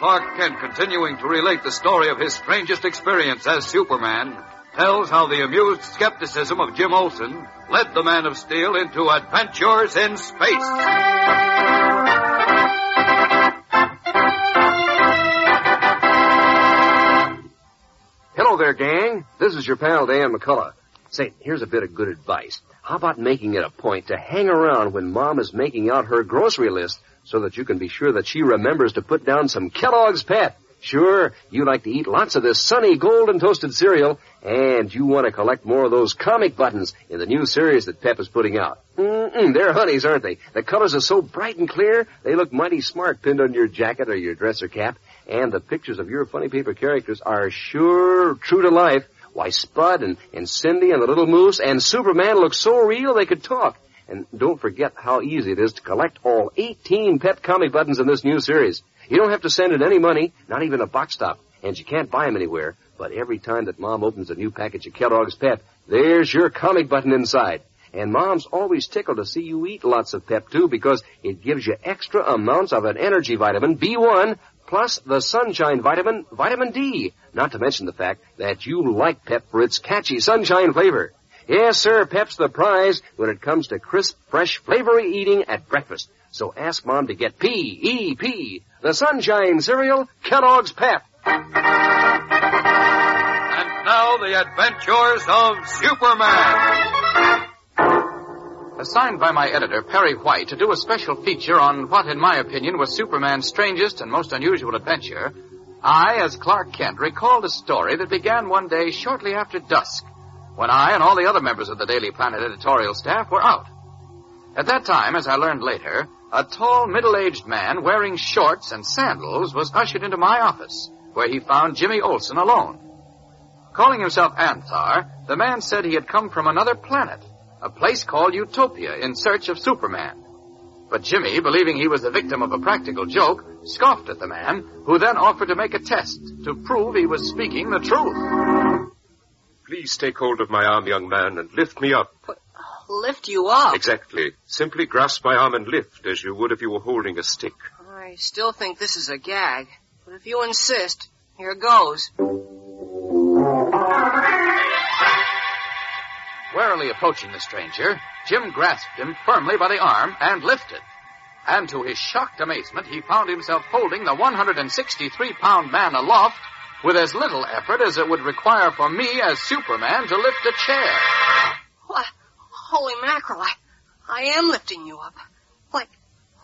Clark Kent, continuing to relate the story of his strangest experience as Superman, tells how the amused skepticism of Jim Olsen led the Man of Steel into adventures in space. Hello there, gang. This is your pal, Dan McCullough. Say, here's a bit of good advice. How about making it a point to hang around when Mom is making out her grocery list so that you can be sure that she remembers to put down some Kellogg's Pep? Sure, you like to eat lots of this sunny golden toasted cereal, and you want to collect more of those comic buttons in the new series that Pep is putting out. Mm-mm, they're honeys, aren't they? The colors are so bright and clear, they look mighty smart pinned on your jacket or your dresser cap, and the pictures of your funny paper characters are sure true to life. Why, Spud and, and Cindy and the Little Moose and Superman look so real they could talk. And don't forget how easy it is to collect all 18 Pep comic buttons in this new series. You don't have to send in any money, not even a box stop, and you can't buy them anywhere. But every time that Mom opens a new package of Kellogg's Pep, there's your comic button inside. And Mom's always tickled to see you eat lots of Pep, too, because it gives you extra amounts of an energy vitamin, B1, plus the sunshine vitamin, vitamin D. Not to mention the fact that you like Pep for its catchy sunshine flavor. Yes, sir, Pep's the prize when it comes to crisp, fresh, flavory eating at breakfast. So ask Mom to get P-E-P, the sunshine cereal, Kellogg's Pep. And now the adventures of Superman. Assigned by my editor, Perry White, to do a special feature on what, in my opinion, was Superman's strangest and most unusual adventure, I, as Clark Kent, recalled a story that began one day shortly after dusk, when I and all the other members of the Daily Planet editorial staff were out. At that time, as I learned later, a tall, middle-aged man wearing shorts and sandals was ushered into my office, where he found Jimmy Olsen alone. Calling himself Anthar, the man said he had come from another planet, a place called Utopia, in search of Superman. But Jimmy, believing he was the victim of a practical joke, scoffed at the man, who then offered to make a test to prove he was speaking the truth. Please take hold of my arm, young man, and lift me up. Lift you up. Exactly. Simply grasp my arm and lift, as you would if you were holding a stick. I still think this is a gag, but if you insist, here goes. Warily approaching the stranger, Jim grasped him firmly by the arm and lifted. And to his shocked amazement, he found himself holding the 163 pound man aloft with as little effort as it would require for me as Superman to lift a chair. What? Holy mackerel, I, I am lifting you up. Like,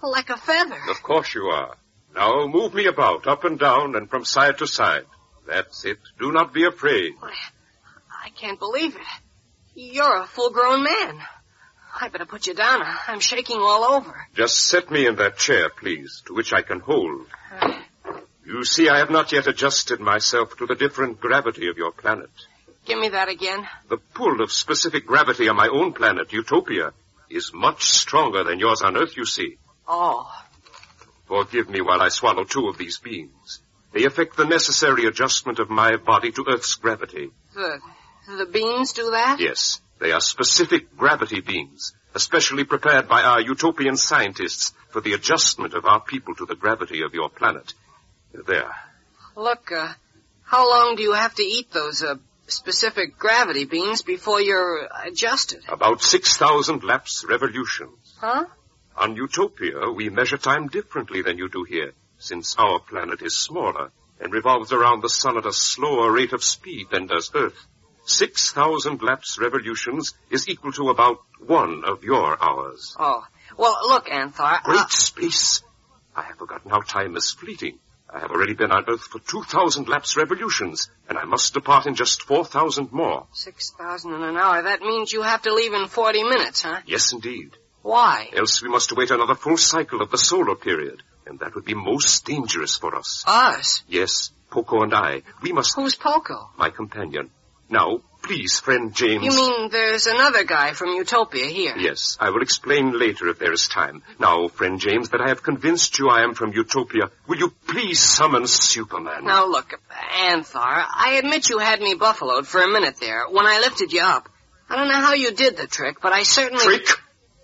like a feather. Of course you are. Now move me about, up and down, and from side to side. That's it. Do not be afraid. I can't believe it. You're a full grown man. I better put you down. I'm shaking all over. Just set me in that chair, please, to which I can hold. You see, I have not yet adjusted myself to the different gravity of your planet. Give me that again. The pull of specific gravity on my own planet, Utopia, is much stronger than yours on Earth, you see. Oh, Forgive me while I swallow two of these beans. They affect the necessary adjustment of my body to Earth's gravity. the, the beans do that? Yes, they are specific gravity beams, especially prepared by our utopian scientists for the adjustment of our people to the gravity of your planet. There. Look, uh, how long do you have to eat those, uh, specific gravity beans before you're adjusted? About 6,000 lapse revolutions. Huh? On Utopia, we measure time differently than you do here, since our planet is smaller and revolves around the sun at a slower rate of speed than does Earth. 6,000 lapse revolutions is equal to about one of your hours. Oh. Well, look, Anthar. Great uh, space! I have forgotten how time is fleeting. I have already been on Earth for 2,000 lapse revolutions, and I must depart in just 4,000 more. 6,000 in an hour. That means you have to leave in 40 minutes, huh? Yes, indeed. Why? Else we must wait another full cycle of the solar period, and that would be most dangerous for us. Us? Yes, Poco and I. We must... Who's Poco? My companion. Now, please, friend James... You mean there's another guy from Utopia here? Yes, I will explain later if there is time. Now, friend James, that I have convinced you I am from Utopia, will you please summon Superman? Now look, Anthar, I admit you had me buffaloed for a minute there when I lifted you up. I don't know how you did the trick, but I certainly... Trick?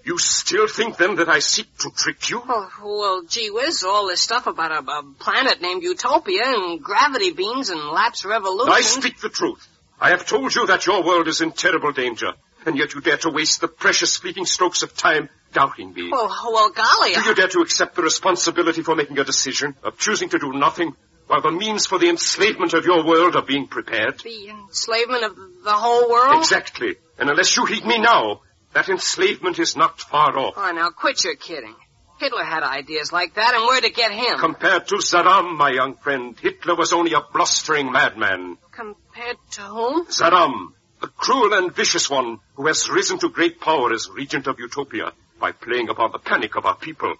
You still think then that I seek to trick you? Oh, well, gee whiz, all this stuff about a, a planet named Utopia and gravity beams and lapse revolution. I speak the truth. I have told you that your world is in terrible danger, and yet you dare to waste the precious fleeting strokes of time doubting me. Well, well, golly. Do I- you dare to accept the responsibility for making a decision, of choosing to do nothing, while the means for the enslavement of your world are being prepared? The enslavement of the whole world? Exactly. And unless you heed me now, that enslavement is not far off. Oh, now quit your kidding. Hitler had ideas like that, and where to get him? Compared to Zaram, my young friend, Hitler was only a blustering madman. Compared to whom? Zaram, the cruel and vicious one who has risen to great power as regent of Utopia by playing upon the panic of our people.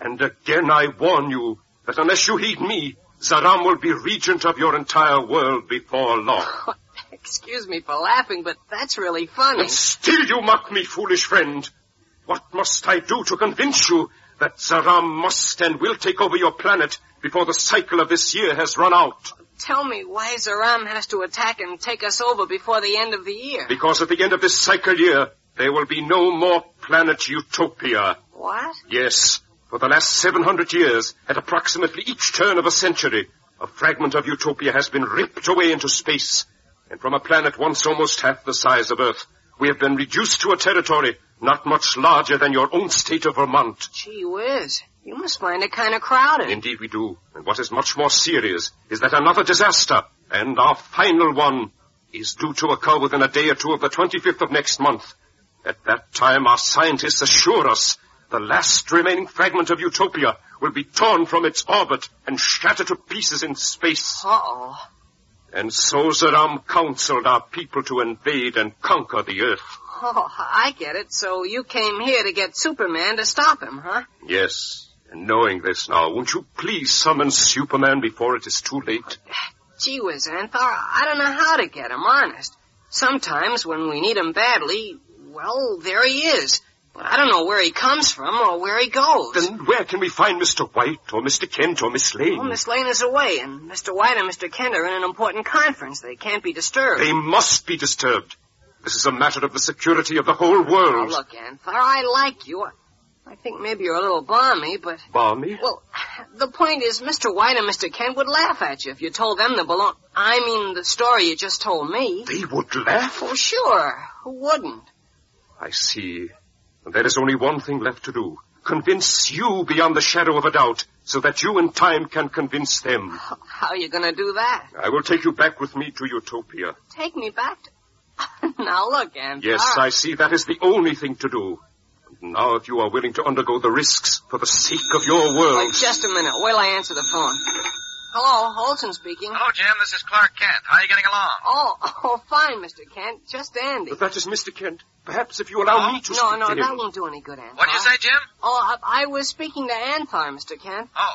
And again I warn you that unless you heed me, Zaram will be regent of your entire world before long. Excuse me for laughing, but that's really funny. And still you mock me, foolish friend. What must I do to convince you that Zaram must and will take over your planet before the cycle of this year has run out? Tell me why Zaram has to attack and take us over before the end of the year. Because at the end of this cycle year, there will be no more planet Utopia. What? Yes, for the last 700 years, at approximately each turn of a century, a fragment of Utopia has been ripped away into space. And from a planet once almost half the size of Earth, we have been reduced to a territory not much larger than your own state of Vermont. Gee whiz. You must find it kind of crowded. Indeed we do. And what is much more serious is that another disaster, and our final one, is due to occur within a day or two of the 25th of next month. At that time, our scientists assure us the last remaining fragment of Utopia will be torn from its orbit and shattered to pieces in space. Uh-oh. And so Zaram counseled our people to invade and conquer the Earth. Oh, I get it. So you came here to get Superman to stop him, huh? Yes. And knowing this now, won't you please summon Superman before it is too late? Gee whiz, Anthar, I don't know how to get him, honest. Sometimes when we need him badly, well, there he is. But I don't know where he comes from or where he goes. Then where can we find Mr. White or Mr. Kent or Miss Lane? Well, Miss Lane is away, and Mr. White and Mr. Kent are in an important conference. They can't be disturbed. They must be disturbed. This is a matter of the security of the whole Now, world. look, Anthar, I like you. I- think maybe you're a little balmy, but... Balmy? Well, the point is, Mr. White and Mr. Kent would laugh at you if you told them the balloon... I mean, the story you just told me. They would laugh? Well, sure. Who wouldn't? I see. And there is only one thing left to do. Convince you beyond the shadow of a doubt, so that you in time can convince them. How are you gonna do that? I will take you back with me to Utopia. Take me back to... now look, Anthar. Yes, I see that is the only thing to do. And now if you are willing to undergo the risks for the sake of your world. just a minute. Wait till I answer the phone. Hello, Olsen speaking. Hello, Jim. This is Clark Kent. How are you getting along? Oh, oh, fine, Mr. Kent. Just Andy. That is Mr. Kent. Perhaps if you allow me to No, speak no, to that won't do any good, Anthar. What'd you say, Jim? Oh, I, I was speaking to Anthar, Mr. Kent. Oh.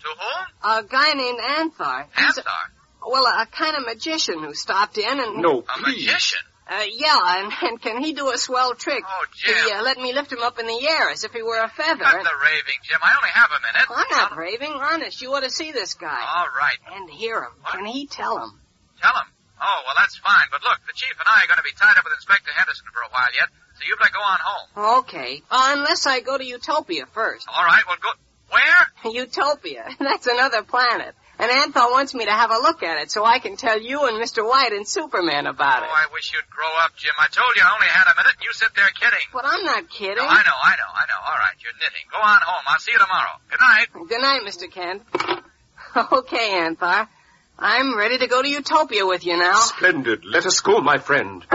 To whom? A guy named Anthar. He's a, Anthar. well, a, kind of magician who stopped in and... No, A please. magician. Uh, yeah, and, and can he do a swell trick? Oh, Jim. He uh, let me lift him up in the air as if he were a feather. And- the raving, Jim. I only have a minute. I'm not raving, honest. You ought to see this guy. All right. And hear him. Can he tell him? Tell him. Oh, well, that's fine. But look, the chief and I are going to be tied up with Inspector Henderson for a while yet, so you better go on home. Okay. Uh, unless I go to Utopia first. All right, well, go... Where? Utopia. That's another planet. And Anthar wants me to have a look at it so I can tell you and Mr. White and Superman about it. Oh. I wish you'd grow up, Jim. I told you I only had a minute, and you sit there kidding. But I'm not kidding. No, I know, I know, I know. All right, you're knitting. Go on home. I'll see you tomorrow. Good night. Good night, Mr. Kent. okay, Anthar. I'm ready to go to Utopia with you now. Splendid. Let us go, my friend.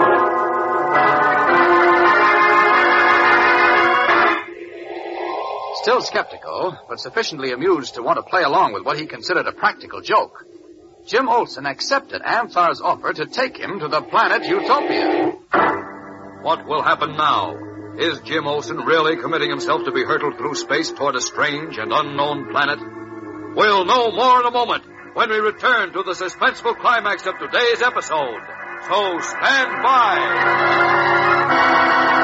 Still skeptical, but sufficiently amused to want to play along with what he considered a practical joke, Jim Olsen accepted Anthar's offer to take him to the planet Utopia. What will happen now? Is Jim Olsen really committing himself to be hurtled through space toward a strange and unknown planet? We'll know more in a moment when we return to the suspenseful climax of today's episode. So stand by.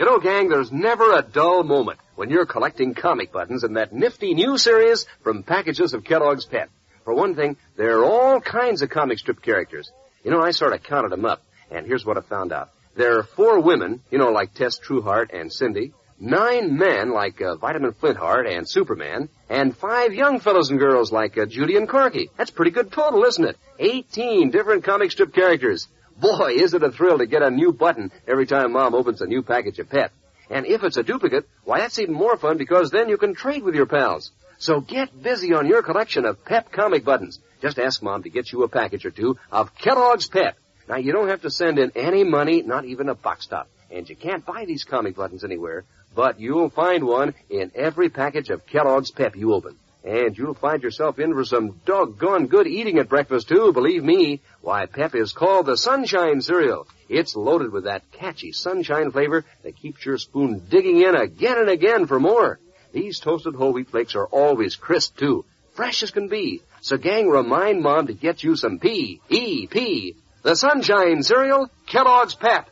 You know, gang, there's never a dull moment when you're collecting comic buttons in that nifty new series from packages of Kellogg's Pep. For one thing, there are all kinds of comic strip characters. You know, I sort of counted them up, and here's what I found out. There are four women, you know, like Tess Trueheart and Cindy, nine men like uh, Vitamin Flintheart and Superman, and five young fellows and girls like uh, Judy and Corky. That's pretty good total, isn't it? Eighteen different comic strip characters. Boy, is it a thrill to get a new button every time Mom opens a new package of Pep. And if it's a duplicate, why that's even more fun because then you can trade with your pals. So get busy on your collection of Pep comic buttons. Just ask Mom to get you a package or two of Kellogg's Pep. Now you don't have to send in any money, not even a box top. And you can't buy these comic buttons anywhere, but you'll find one in every package of Kellogg's Pep you open. And you'll find yourself in for some doggone good eating at breakfast too, believe me. Why, Pep is called the Sunshine Cereal. It's loaded with that catchy sunshine flavor that keeps your spoon digging in again and again for more. These toasted whole wheat flakes are always crisp too, fresh as can be. So gang, remind Mom to get you some P-E-P. The Sunshine Cereal, Kellogg's Pep.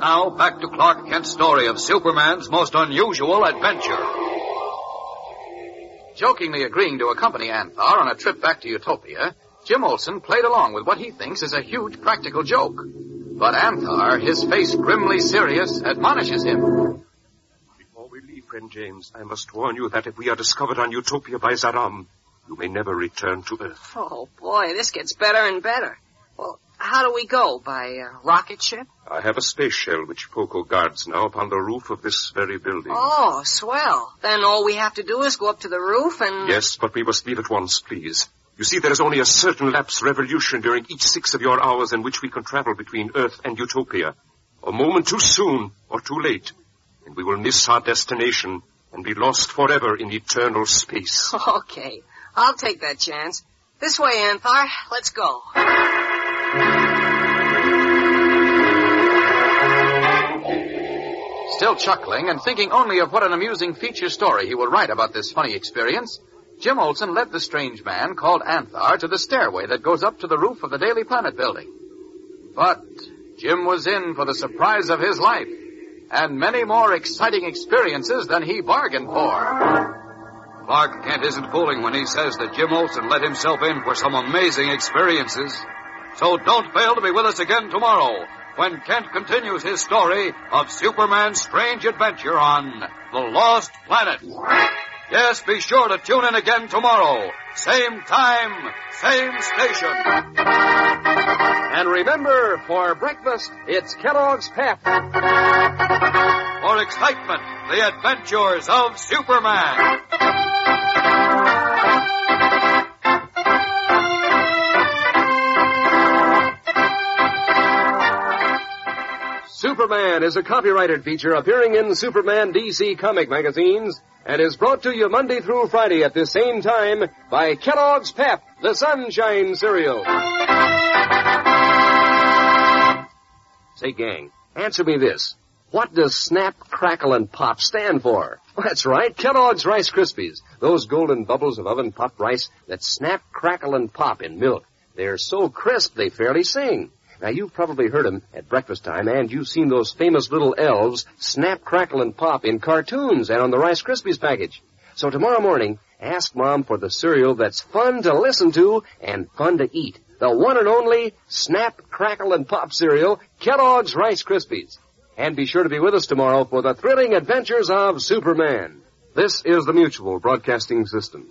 Now back to Clark Kent's story of Superman's most unusual adventure. Jokingly agreeing to accompany Anthar on a trip back to Utopia, Jim Olsen played along with what he thinks is a huge practical joke. But Anthar, his face grimly serious, admonishes him. Before we leave, friend James, I must warn you that if we are discovered on Utopia by Zaram, you may never return to Earth. Oh, boy, this gets better and better. How do we go? By uh, rocket ship? I have a space shell which Poco guards now upon the roof of this very building. Oh, swell. Then all we have to do is go up to the roof and... Yes, but we must leave at once, please. You see, there is only a certain lapse revolution during each six of your hours in which we can travel between Earth and Utopia. A moment too soon or too late, and we will miss our destination and be lost forever in eternal space. Okay, I'll take that chance. This way, Anthar. Let's go. Still chuckling and thinking only of what an amusing feature story he will write about this funny experience, Jim Olsen led the strange man called Anthar to the stairway that goes up to the roof of the Daily Planet building. But Jim was in for the surprise of his life and many more exciting experiences than he bargained for. Clark Kent isn't fooling when he says that Jim Olsen let himself in for some amazing experiences. So don't fail to be with us again tomorrow when Kent continues his story of Superman's strange adventure on the Lost Planet. Yes, be sure to tune in again tomorrow. Same time, same station. And remember, for breakfast, it's Kellogg's Pep. For excitement, the adventures of Superman. Superman is a copyrighted feature appearing in Superman DC comic magazines and is brought to you Monday through Friday at this same time by Kellogg's Pep, the Sunshine Cereal. Say, gang, answer me this. What does Snap, Crackle, and Pop stand for? That's right, Kellogg's Rice Krispies. Those golden bubbles of oven popped rice that snap, crackle, and pop in milk. They're so crisp they fairly sing. Now you've probably heard 'em at breakfast time, and you've seen those famous little elves snap, crackle, and pop in cartoons and on the Rice Krispies package. So tomorrow morning, ask Mom for the cereal that's fun to listen to and fun to eat. The one and only Snap, Crackle, and Pop cereal, Kellogg's Rice Krispies. And be sure to be with us tomorrow for the thrilling adventures of Superman. This is the Mutual Broadcasting System.